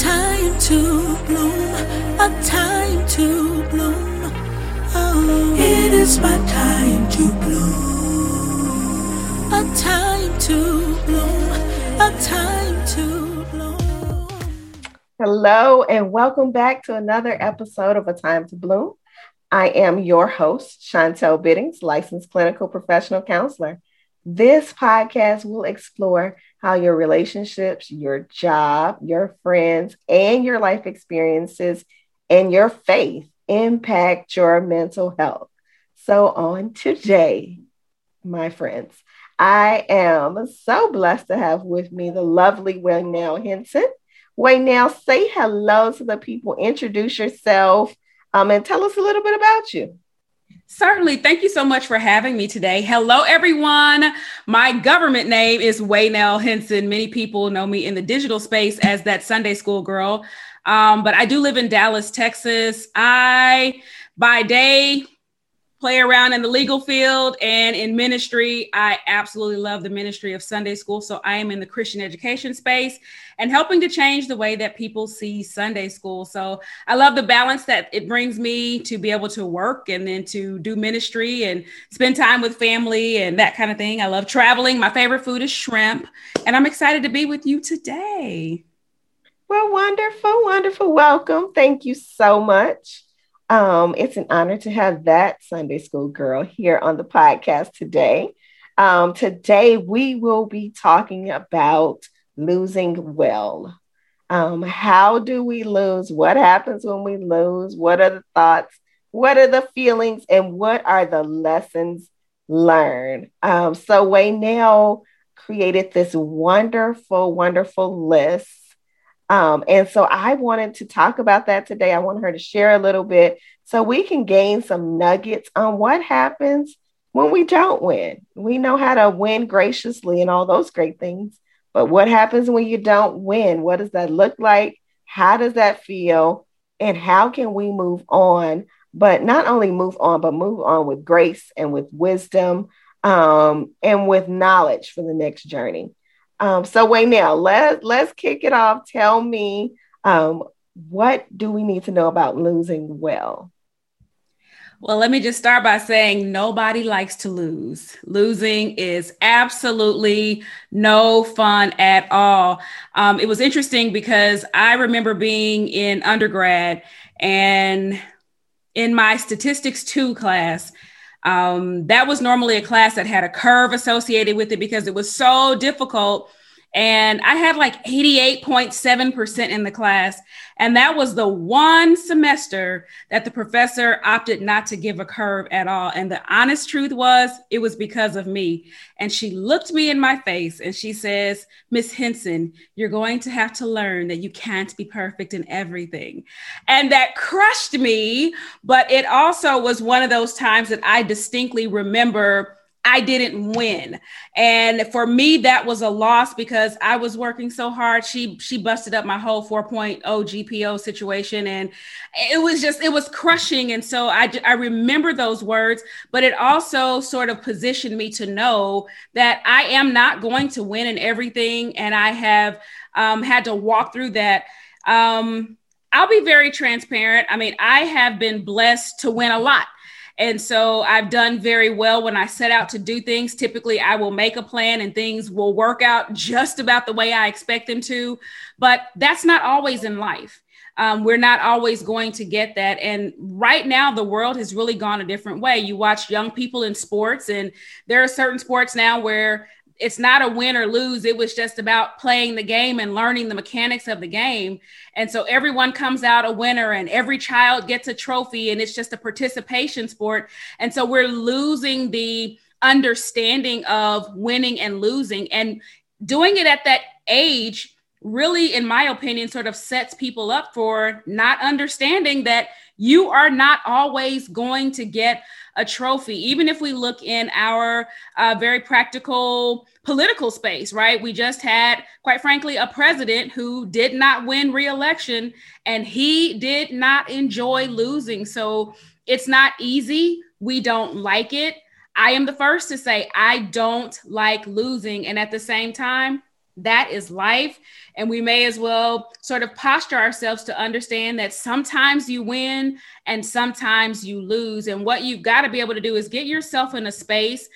time to bloom. A time Hello, and welcome back to another episode of A Time to Bloom. I am your host, Chantel Biddings, licensed clinical professional counselor. This podcast will explore how your relationships, your job, your friends, and your life experiences and your faith impact your mental health. So, on today, my friends, I am so blessed to have with me the lovely Waynell Henson. Waynell, say hello to the people, introduce yourself, um, and tell us a little bit about you. Certainly. Thank you so much for having me today. Hello, everyone. My government name is Waynell Henson. Many people know me in the digital space as that Sunday school girl. Um, but I do live in Dallas, Texas. I, by day, play around in the legal field and in ministry. I absolutely love the ministry of Sunday school. So I am in the Christian education space and helping to change the way that people see Sunday school. So I love the balance that it brings me to be able to work and then to do ministry and spend time with family and that kind of thing. I love traveling. My favorite food is shrimp, and I'm excited to be with you today. Well, wonderful, wonderful. Welcome. Thank you so much. Um, it's an honor to have that Sunday school girl here on the podcast today. Um, today, we will be talking about losing well. Um, how do we lose? What happens when we lose? What are the thoughts? What are the feelings? And what are the lessons learned? Um, so, Waynell created this wonderful, wonderful list um, and so I wanted to talk about that today. I want her to share a little bit so we can gain some nuggets on what happens when we don't win. We know how to win graciously and all those great things. But what happens when you don't win? What does that look like? How does that feel? And how can we move on? But not only move on, but move on with grace and with wisdom um, and with knowledge for the next journey. Um, so Waynell, let let's kick it off. Tell me, um, what do we need to know about losing well? Well, let me just start by saying nobody likes to lose. Losing is absolutely no fun at all. Um, it was interesting because I remember being in undergrad and in my statistics two class, um, that was normally a class that had a curve associated with it because it was so difficult and I had like 88.7% in the class. And that was the one semester that the professor opted not to give a curve at all. And the honest truth was, it was because of me. And she looked me in my face and she says, Miss Henson, you're going to have to learn that you can't be perfect in everything. And that crushed me. But it also was one of those times that I distinctly remember I didn't win. And for me, that was a loss because I was working so hard. She she busted up my whole 4.0 GPA situation. And it was just, it was crushing. And so I, I remember those words, but it also sort of positioned me to know that I am not going to win in everything. And I have um, had to walk through that. Um, I'll be very transparent. I mean, I have been blessed to win a lot. And so I've done very well when I set out to do things. Typically, I will make a plan and things will work out just about the way I expect them to. But that's not always in life. Um, we're not always going to get that. And right now, the world has really gone a different way. You watch young people in sports, and there are certain sports now where it's not a win or lose. It was just about playing the game and learning the mechanics of the game. And so everyone comes out a winner and every child gets a trophy and it's just a participation sport. And so we're losing the understanding of winning and losing and doing it at that age really, in my opinion, sort of sets people up for not understanding that you are not always going to get a trophy. Even if we look in our uh, very practical political space, right? We just had, quite frankly, a president who did not win reelection and he did not enjoy losing. So it's not easy. We don't like it. I am the first to say I don't like losing. And at the same time, that is life. And we may as well sort of posture ourselves to understand that sometimes you win and sometimes you lose. And what you've got to be able to do is get yourself in a space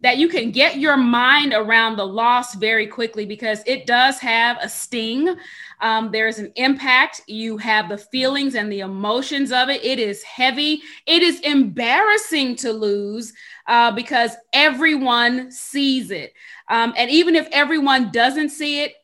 that you can get your mind around the loss very quickly because it does have a sting. Um, there's an impact. You have the feelings and the emotions of it. It is heavy. It is embarrassing to lose uh, because everyone sees it. Um, and even if everyone doesn't see it,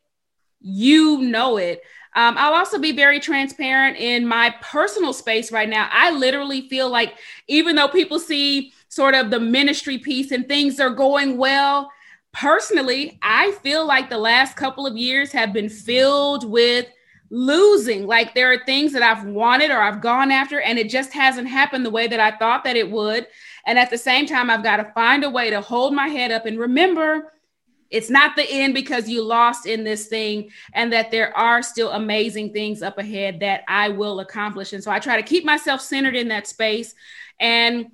you know it. Um, I'll also be very transparent in my personal space right now. I literally feel like, even though people see sort of the ministry piece and things are going well, personally, I feel like the last couple of years have been filled with losing. Like there are things that I've wanted or I've gone after, and it just hasn't happened the way that I thought that it would. And at the same time, I've got to find a way to hold my head up and remember it's not the end because you lost in this thing and that there are still amazing things up ahead that I will accomplish. And so I try to keep myself centered in that space. And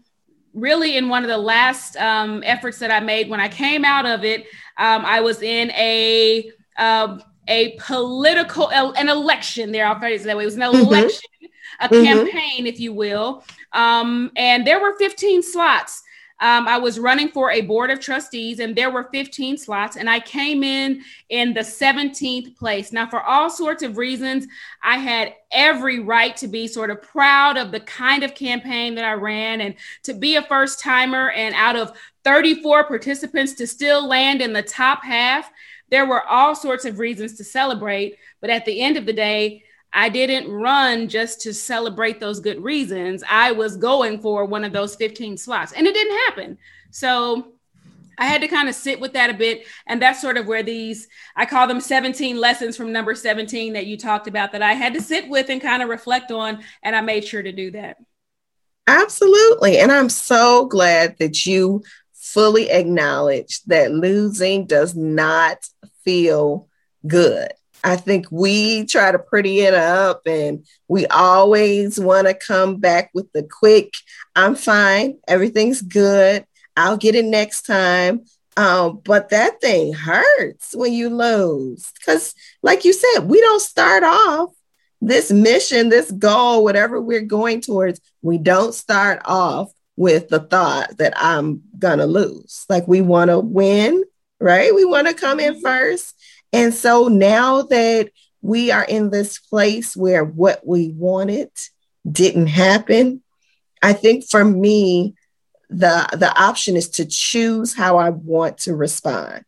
really, in one of the last um, efforts that I made when I came out of it, um, I was in a uh, a political an election there. I'll phrase it that way. It was an mm-hmm. election, mm-hmm. a mm-hmm. campaign, if you will. Um, and there were 15 slots. Um, I was running for a board of trustees, and there were 15 slots, and I came in in the 17th place. Now, for all sorts of reasons, I had every right to be sort of proud of the kind of campaign that I ran and to be a first timer. And out of 34 participants, to still land in the top half, there were all sorts of reasons to celebrate. But at the end of the day, I didn't run just to celebrate those good reasons. I was going for one of those 15 slots and it didn't happen. So I had to kind of sit with that a bit. And that's sort of where these, I call them 17 lessons from number 17 that you talked about that I had to sit with and kind of reflect on. And I made sure to do that. Absolutely. And I'm so glad that you fully acknowledge that losing does not feel good. I think we try to pretty it up and we always want to come back with the quick, I'm fine, everything's good, I'll get it next time. Um, but that thing hurts when you lose. Because, like you said, we don't start off this mission, this goal, whatever we're going towards, we don't start off with the thought that I'm gonna lose. Like we want to win, right? We want to come in mm-hmm. first and so now that we are in this place where what we wanted didn't happen, I think for me, the, the option is to choose how I want to respond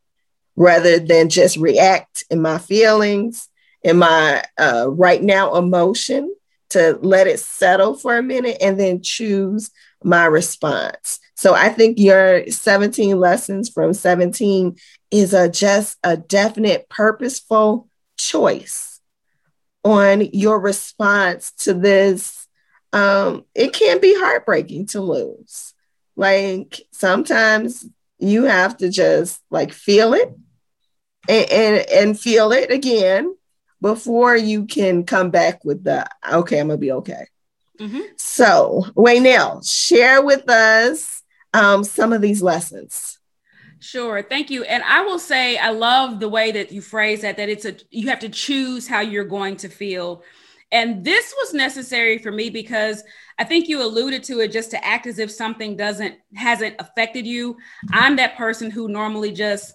rather than just react in my feelings, in my uh, right now emotion, to let it settle for a minute and then choose my response. So I think your 17 lessons from 17 is a just a definite purposeful choice on your response to this. Um, it can be heartbreaking to lose. Like sometimes you have to just like feel it and, and, and feel it again before you can come back with the okay i'm gonna be okay. Mm-hmm. so now share with us um, some of these lessons Sure. Thank you. And I will say I love the way that you phrase that that it's a you have to choose how you're going to feel. And this was necessary for me because I think you alluded to it just to act as if something doesn't hasn't affected you. I'm that person who normally just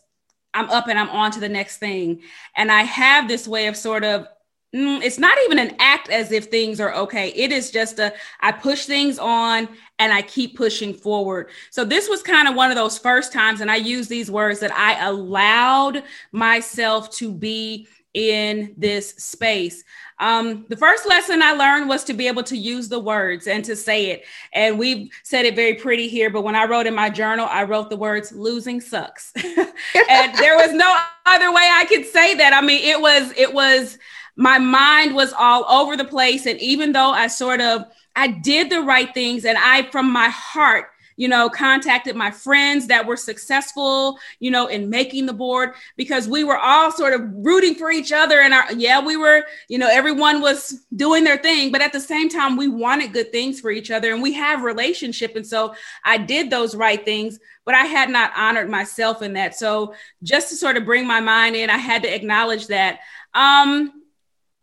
I'm up and I'm on to the next thing. And I have this way of sort of mm, it's not even an act as if things are okay. It is just a I push things on and I keep pushing forward. So this was kind of one of those first times, and I use these words that I allowed myself to be in this space. Um, the first lesson I learned was to be able to use the words and to say it. And we've said it very pretty here, but when I wrote in my journal, I wrote the words losing sucks. and there was no other way I could say that. I mean, it was, it was, my mind was all over the place. And even though I sort of, I did the right things and I, from my heart, you know, contacted my friends that were successful, you know, in making the board because we were all sort of rooting for each other. And our, yeah, we were, you know, everyone was doing their thing, but at the same time, we wanted good things for each other and we have relationship. And so I did those right things, but I had not honored myself in that. So just to sort of bring my mind in, I had to acknowledge that. Um,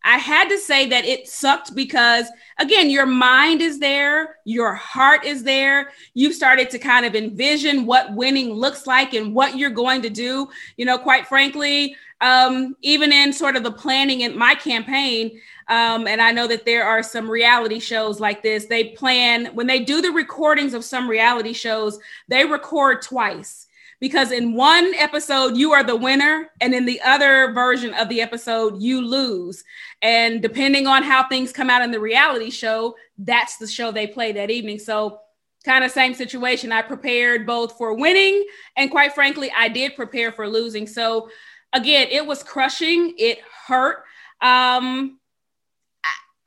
I had to say that it sucked because, again, your mind is there, your heart is there. You've started to kind of envision what winning looks like and what you're going to do. You know, quite frankly, um, even in sort of the planning in my campaign, um, and I know that there are some reality shows like this. They plan when they do the recordings of some reality shows, they record twice because in one episode you are the winner and in the other version of the episode you lose and depending on how things come out in the reality show that's the show they play that evening so kind of same situation i prepared both for winning and quite frankly i did prepare for losing so again it was crushing it hurt um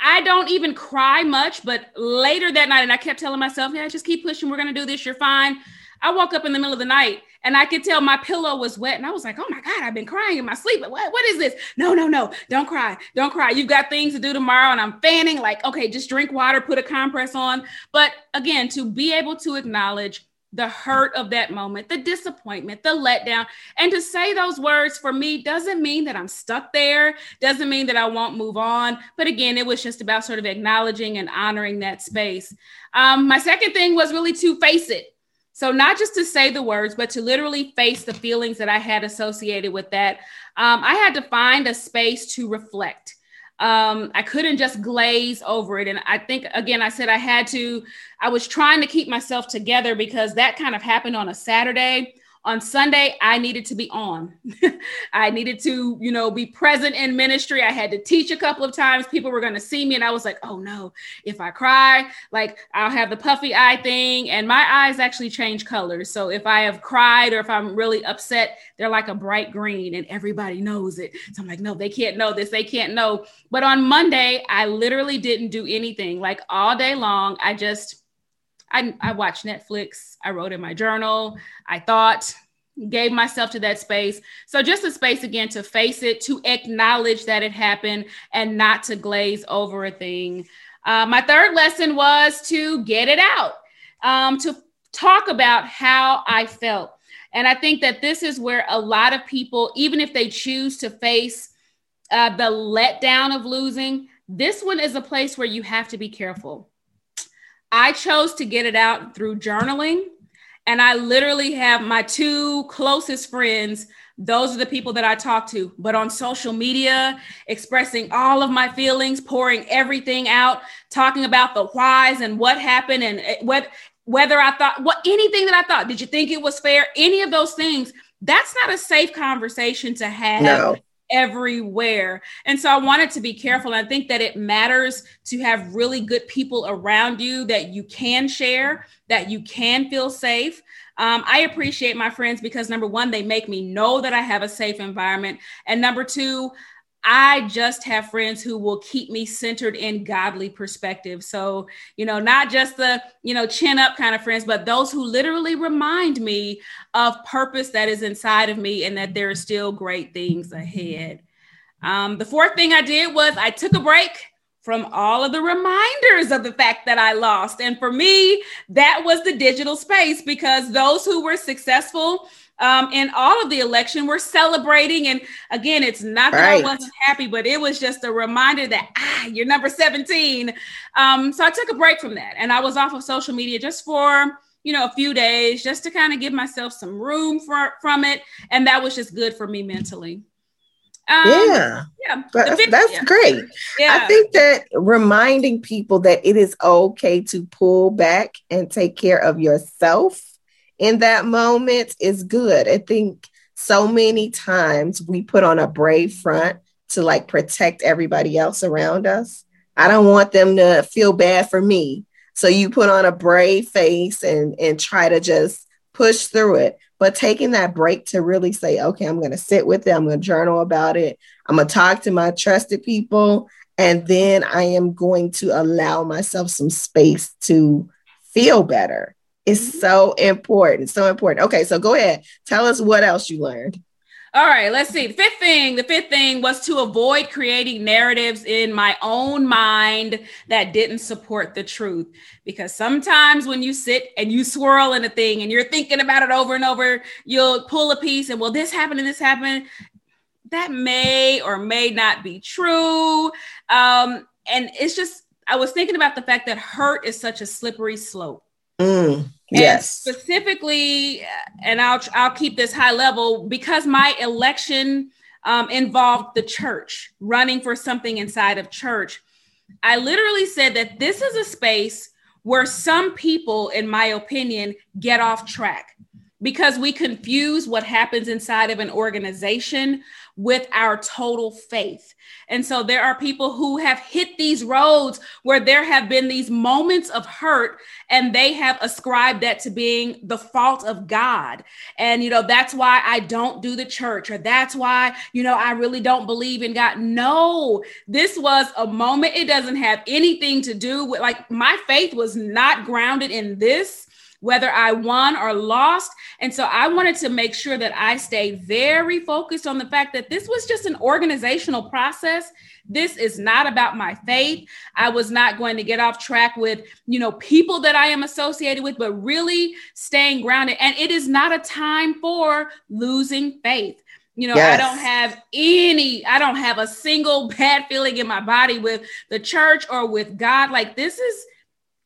I don't even cry much, but later that night, and I kept telling myself, yeah, just keep pushing. We're going to do this. You're fine. I woke up in the middle of the night and I could tell my pillow was wet. And I was like, oh my God, I've been crying in my sleep. What, what is this? No, no, no, don't cry. Don't cry. You've got things to do tomorrow. And I'm fanning, like, okay, just drink water, put a compress on. But again, to be able to acknowledge the hurt of that moment, the disappointment, the letdown. And to say those words for me doesn't mean that I'm stuck there, doesn't mean that I won't move on. But again, it was just about sort of acknowledging and honoring that space. Um, my second thing was really to face it so, not just to say the words, but to literally face the feelings that I had associated with that. Um, I had to find a space to reflect. Um, I couldn't just glaze over it. And I think, again, I said I had to, I was trying to keep myself together because that kind of happened on a Saturday on Sunday, I needed to be on. I needed to, you know, be present in ministry. I had to teach a couple of times. People were going to see me. And I was like, oh no, if I cry, like I'll have the puffy eye thing. And my eyes actually change colors. So if I have cried or if I'm really upset, they're like a bright green and everybody knows it. So I'm like, no, they can't know this. They can't know. But on Monday, I literally didn't do anything. Like all day long, I just, I, I watched Netflix. I wrote in my journal. I thought, gave myself to that space. So just a space again to face it, to acknowledge that it happened, and not to glaze over a thing. Uh, my third lesson was to get it out, um, to talk about how I felt. And I think that this is where a lot of people, even if they choose to face uh, the letdown of losing, this one is a place where you have to be careful. I chose to get it out through journaling. And I literally have my two closest friends. Those are the people that I talk to. But on social media, expressing all of my feelings, pouring everything out, talking about the whys and what happened and eh, what whether I thought what anything that I thought. Did you think it was fair? Any of those things. That's not a safe conversation to have. No everywhere. And so I wanted to be careful. And I think that it matters to have really good people around you that you can share, that you can feel safe. Um, I appreciate my friends because number one, they make me know that I have a safe environment. And number two, I just have friends who will keep me centered in godly perspective. So, you know, not just the, you know, chin up kind of friends, but those who literally remind me of purpose that is inside of me and that there are still great things ahead. Um, the fourth thing I did was I took a break from all of the reminders of the fact that I lost. And for me, that was the digital space because those who were successful um, in all of the election We're celebrating. And again, it's not that right. I wasn't happy, but it was just a reminder that ah, you're number 17. Um, so I took a break from that and I was off of social media just for you know a few days just to kind of give myself some room for from it and that was just good for me mentally Um, yeah, yeah, that's, that's yeah. great. Yeah. I think that reminding people that it is okay to pull back and take care of yourself in that moment is good. I think so many times we put on a brave front to like protect everybody else around us. I don't want them to feel bad for me. So you put on a brave face and and try to just push through it but taking that break to really say, okay, I'm going to sit with it, I'm going to journal about it, I'm going to talk to my trusted people, and then I am going to allow myself some space to feel better. It's mm-hmm. so important, so important. Okay, so go ahead, tell us what else you learned. All right, let's see. The fifth thing, the fifth thing was to avoid creating narratives in my own mind that didn't support the truth. Because sometimes when you sit and you swirl in a thing and you're thinking about it over and over, you'll pull a piece and well, this happened and this happened. That may or may not be true. Um, and it's just, I was thinking about the fact that hurt is such a slippery slope. Mm. Yes. And specifically, and I'll I'll keep this high level because my election um, involved the church running for something inside of church. I literally said that this is a space where some people, in my opinion, get off track because we confuse what happens inside of an organization with our total faith. And so there are people who have hit these roads where there have been these moments of hurt and they have ascribed that to being the fault of God. And, you know, that's why I don't do the church or that's why, you know, I really don't believe in God. No, this was a moment. It doesn't have anything to do with like my faith was not grounded in this whether I won or lost. And so I wanted to make sure that I stayed very focused on the fact that this was just an organizational process. This is not about my faith. I was not going to get off track with, you know, people that I am associated with, but really staying grounded. And it is not a time for losing faith. You know, yes. I don't have any, I don't have a single bad feeling in my body with the church or with God. Like this is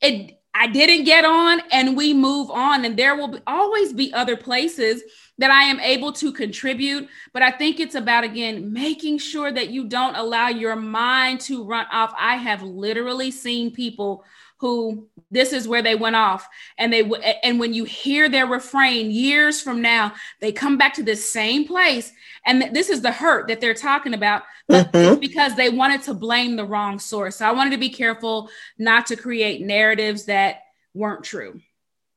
it I didn't get on and we move on. And there will be, always be other places that I am able to contribute. But I think it's about, again, making sure that you don't allow your mind to run off. I have literally seen people who this is where they went off and they and when you hear their refrain years from now they come back to this same place and this is the hurt that they're talking about mm-hmm. because they wanted to blame the wrong source so i wanted to be careful not to create narratives that weren't true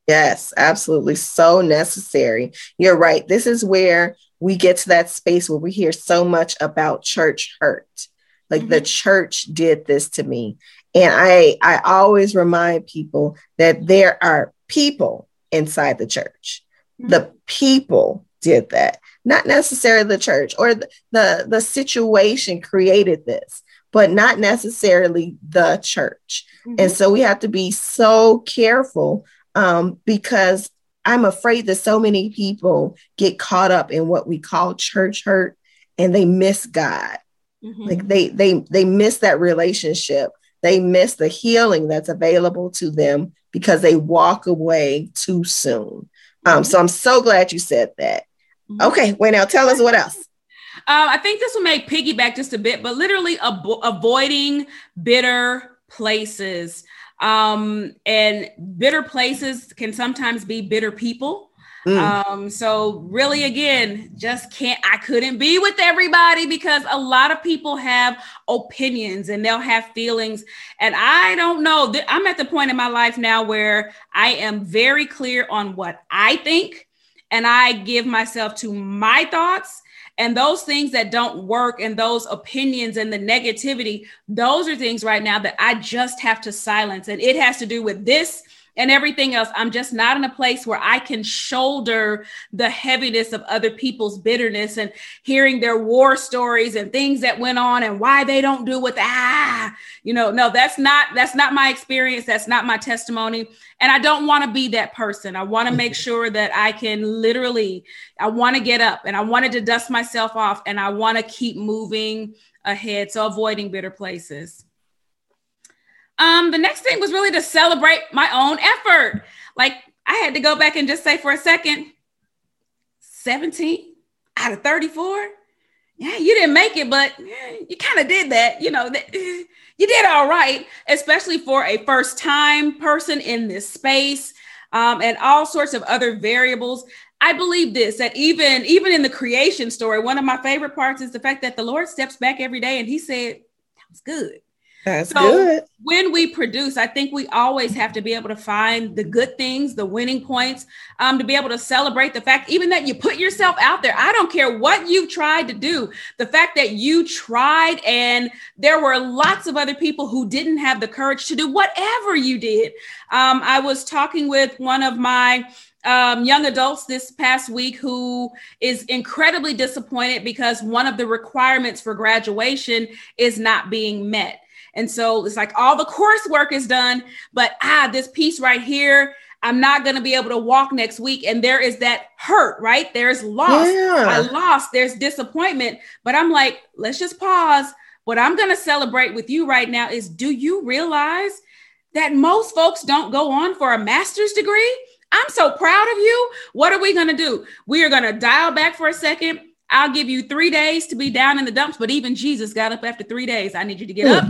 yes absolutely so necessary you're right this is where we get to that space where we hear so much about church hurt like mm-hmm. the church did this to me and I, I always remind people that there are people inside the church. Mm-hmm. The people did that, not necessarily the church or the, the, the situation created this, but not necessarily the church. Mm-hmm. And so we have to be so careful um, because I'm afraid that so many people get caught up in what we call church hurt and they miss God. Mm-hmm. Like they they they miss that relationship they miss the healing that's available to them because they walk away too soon. Um, so I'm so glad you said that. Mm-hmm. Okay, Waynell, tell us what else. Um, I think this will make piggyback just a bit, but literally ab- avoiding bitter places. Um, and bitter places can sometimes be bitter people. Mm. Um, so really again, just can't I couldn't be with everybody because a lot of people have opinions and they'll have feelings. And I don't know. I'm at the point in my life now where I am very clear on what I think and I give myself to my thoughts and those things that don't work and those opinions and the negativity, those are things right now that I just have to silence. And it has to do with this and everything else. I'm just not in a place where I can shoulder the heaviness of other people's bitterness and hearing their war stories and things that went on and why they don't do what ah, you know, no, that's not that's not my experience. That's not my testimony. And I don't want to be that person. I want to make sure that I can literally, I want to get up and I wanted to dust myself off and I want to keep moving ahead. So avoiding bitter places. Um, the next thing was really to celebrate my own effort. Like I had to go back and just say for a second, 17 out of 34. Yeah, you didn't make it, but you kind of did that. You know, that, you did all right, especially for a first time person in this space um, and all sorts of other variables. I believe this that even even in the creation story, one of my favorite parts is the fact that the Lord steps back every day and He said, "That was good." That's so good. When we produce, I think we always have to be able to find the good things, the winning points, um, to be able to celebrate the fact, even that you put yourself out there. I don't care what you tried to do, the fact that you tried, and there were lots of other people who didn't have the courage to do whatever you did. Um, I was talking with one of my um, young adults this past week who is incredibly disappointed because one of the requirements for graduation is not being met. And so it's like all the coursework is done, but ah, this piece right here, I'm not going to be able to walk next week. And there is that hurt, right? There's loss. Yeah. I lost. There's disappointment. But I'm like, let's just pause. What I'm going to celebrate with you right now is do you realize that most folks don't go on for a master's degree? I'm so proud of you. What are we going to do? We are going to dial back for a second. I'll give you three days to be down in the dumps, but even Jesus got up after three days. I need you to get up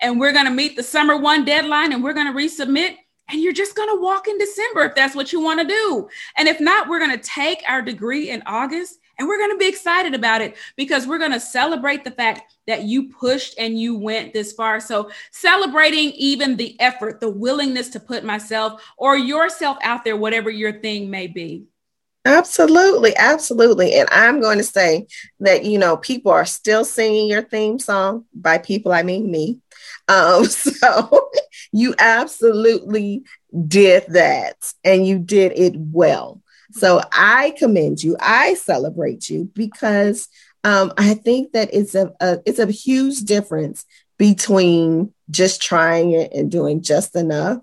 and we're going to meet the summer one deadline and we're going to resubmit and you're just going to walk in December if that's what you want to do. And if not, we're going to take our degree in August and we're going to be excited about it because we're going to celebrate the fact that you pushed and you went this far. So, celebrating even the effort, the willingness to put myself or yourself out there, whatever your thing may be. Absolutely, absolutely. And I'm going to say that, you know, people are still singing your theme song. By people, I mean me. Um, so you absolutely did that and you did it well. So I commend you. I celebrate you because um, I think that it's a, a it's a huge difference between just trying it and doing just enough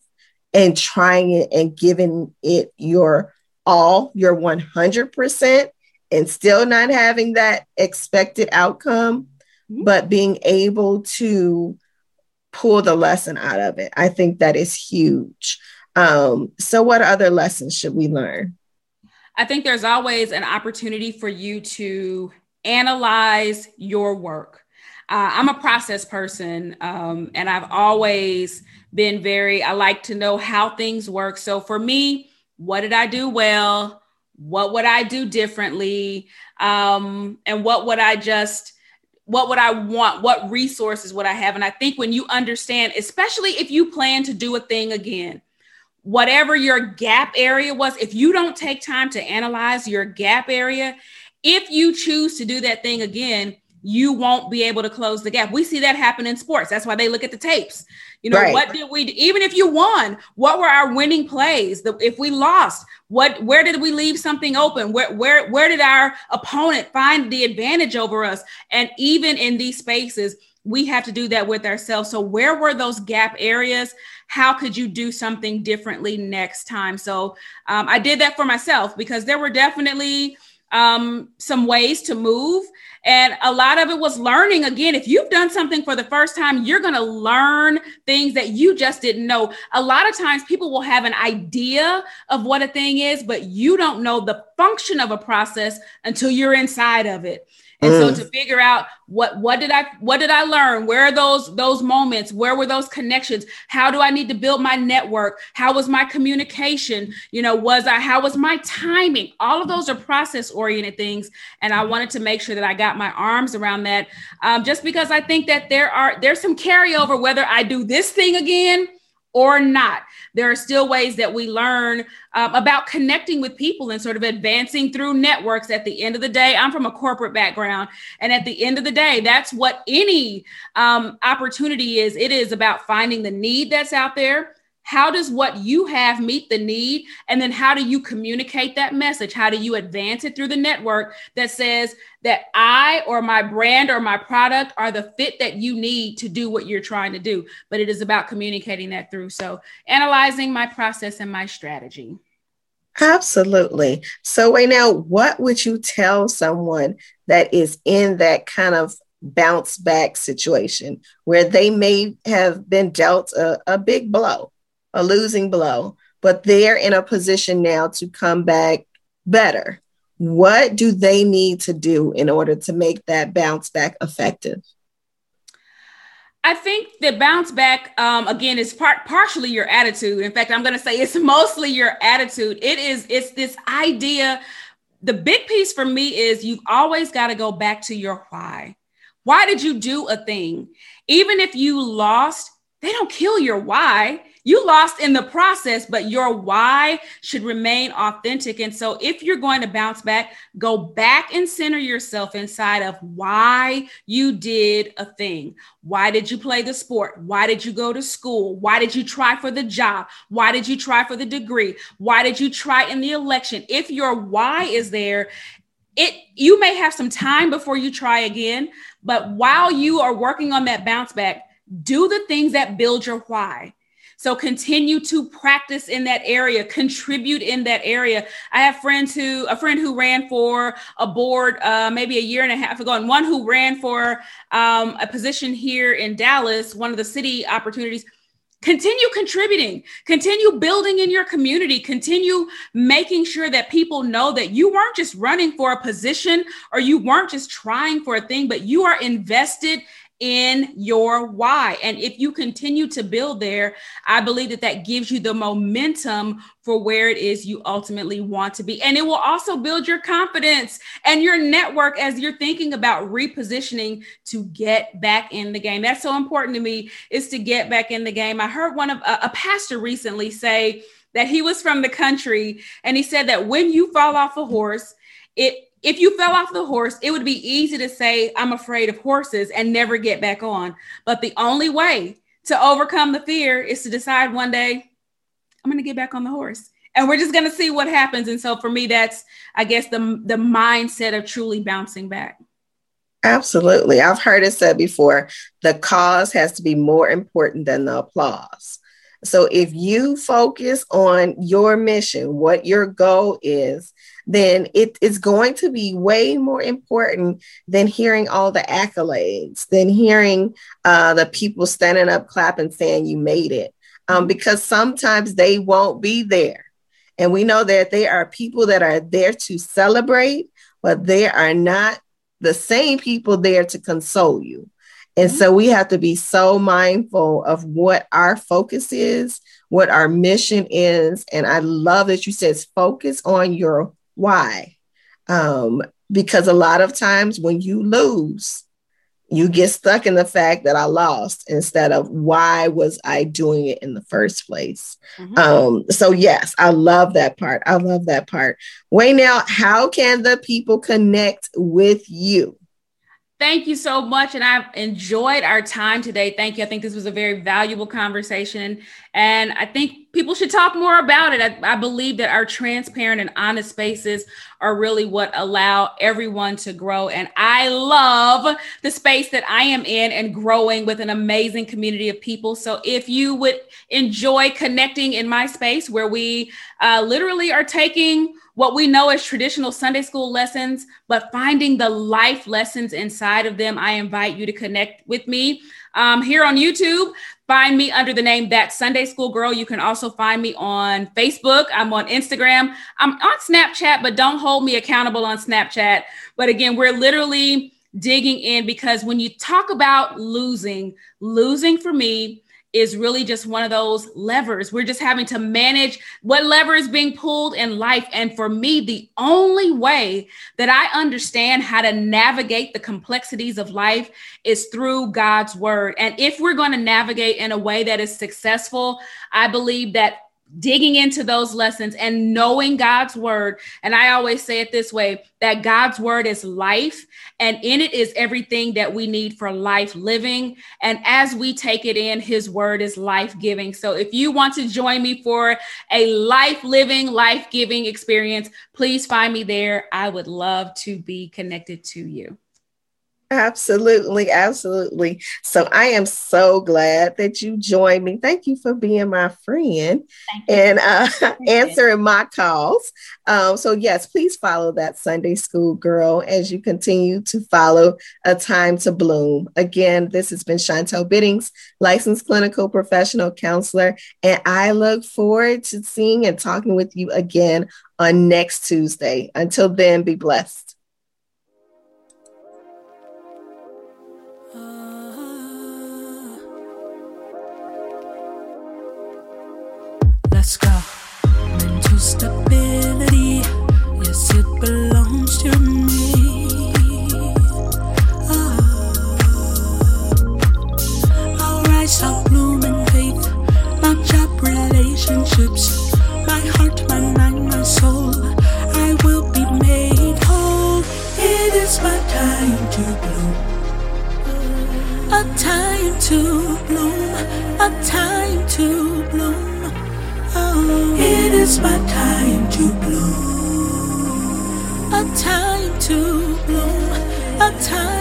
and trying it and giving it your all, your 100%, and still not having that expected outcome, mm-hmm. but being able to pull the lesson out of it. I think that is huge. Um, so, what other lessons should we learn? I think there's always an opportunity for you to analyze your work. Uh, I'm a process person, um, and I've always been very, I like to know how things work. So for me, what did I do well? What would I do differently? Um, and what would I just, what would I want? What resources would I have? And I think when you understand, especially if you plan to do a thing again, whatever your gap area was, if you don't take time to analyze your gap area, if you choose to do that thing again, you won't be able to close the gap. We see that happen in sports. That's why they look at the tapes. You know, right. what did we even if you won, what were our winning plays? The, if we lost, what where did we leave something open? Where where where did our opponent find the advantage over us? And even in these spaces, we have to do that with ourselves. So where were those gap areas? How could you do something differently next time? So um, I did that for myself because there were definitely um, some ways to move. And a lot of it was learning again. If you've done something for the first time, you're going to learn things that you just didn't know. A lot of times people will have an idea of what a thing is, but you don't know the function of a process until you're inside of it. And mm. so to figure out what what did I what did I learn? Where are those those moments? Where were those connections? How do I need to build my network? How was my communication? You know, was I how was my timing? All of those are process oriented things, and I wanted to make sure that I got my arms around that. Um, just because I think that there are there's some carryover whether I do this thing again or not. There are still ways that we learn um, about connecting with people and sort of advancing through networks. At the end of the day, I'm from a corporate background. And at the end of the day, that's what any um, opportunity is. It is about finding the need that's out there how does what you have meet the need? And then how do you communicate that message? How do you advance it through the network that says that i or my brand or my product are the fit that you need to do what you're trying to do? But it is about communicating that through. So analyzing my process and my strategy. Absolutely. So Waynell what would you tell someone that is in that kind of bounce back situation where they may have been dealt a, a big blow a losing blow, but they're in a position now to come back better. what do they need to do in order to make that bounce back effective? I think the bounce back um, again is part partially your attitude. In fact, I'm going to say it's mostly your attitude. It is it's this idea. The big piece for me is you've always got to go back to your why. Why did you do a thing? Even if you lost, they don't kill your why. You lost in the process, but your why should remain authentic. And so, if you're going to bounce back, go back and center yourself inside of why you did a thing. Why did you play the sport? Why did you go to school? Why did you try for the job? Why did you try for the degree? Why did you try in the election? If your why is there, it you may have some time before you try again, but while you are working on that bounce back, do the things that build your why. So continue to practice in that area, contribute in that area. I have friends who, a friend who ran for a board uh, maybe a year and a half ago, and one who ran for um, a position here in Dallas, one of the city opportunities. Continue contributing, continue building in your community, continue making sure that people know that you weren't just running for a position or you weren't just trying for a thing, but you are invested in your why. And if you continue to build there, I believe that that gives you the momentum for where it is you ultimately want to be. And it will also build your confidence and your network as you're thinking about repositioning to get back in the game. That's so important to me is to get back in the game. I heard one of a, a pastor recently say that he was from the country and he said that when you fall off a horse, it if you fell off the horse, it would be easy to say, I'm afraid of horses and never get back on. But the only way to overcome the fear is to decide one day, I'm going to get back on the horse. And we're just going to see what happens. And so for me, that's, I guess, the, the mindset of truly bouncing back. Absolutely. I've heard it said before the cause has to be more important than the applause. So if you focus on your mission, what your goal is, then it is going to be way more important than hearing all the accolades, than hearing uh, the people standing up, clapping, saying you made it. Um, because sometimes they won't be there. And we know that there are people that are there to celebrate, but they are not the same people there to console you. And so we have to be so mindful of what our focus is, what our mission is. And I love that you said focus on your why? Um, because a lot of times when you lose, you get stuck in the fact that I lost instead of why was I doing it in the first place. Mm-hmm. Um, so yes, I love that part. I love that part. Waynell, how can the people connect with you? Thank you so much. And I've enjoyed our time today. Thank you. I think this was a very valuable conversation. And I think people should talk more about it. I, I, believe that our transparent and honest spaces are really what allow everyone to grow. And I love the space that I am in and growing with an amazing community of people. So if you would enjoy connecting in my space where we uh, literally are taking what we know as traditional Sunday school lessons, but finding the life lessons inside of them. I invite you to connect with me um, here on YouTube. Find me under the name That Sunday School Girl. You can also find me on Facebook. I'm on Instagram. I'm on Snapchat, but don't hold me accountable on Snapchat. But again, we're literally digging in because when you talk about losing, losing for me is really just one of those levers. We're just having to manage what lever is being pulled in life. And for me, the only way that I understand how to navigate the complexities of life is through God's word. And if we're going to navigate in a way that is successful, I believe that digging into those lessons and knowing God's word. And I always say it this way that God's word is life, and in it is everything that we need for life living. And as we take it in, his word is life giving. So if you want to join me for a life living, life giving experience, please find me there. I would love to be connected to you. Absolutely, absolutely. So I am so glad that you joined me. Thank you for being my friend and uh, answering my calls. Um, so yes, please follow that Sunday School Girl as you continue to follow A Time to Bloom. Again, this has been Chantel Biddings, licensed clinical professional counselor, and I look forward to seeing and talking with you again on next Tuesday. Until then, be blessed. Relationships, my heart, my mind, my soul. I will be made whole. It is my time to bloom. A time to bloom, a time to bloom. Oh, it is my time to bloom. A time to bloom. A time.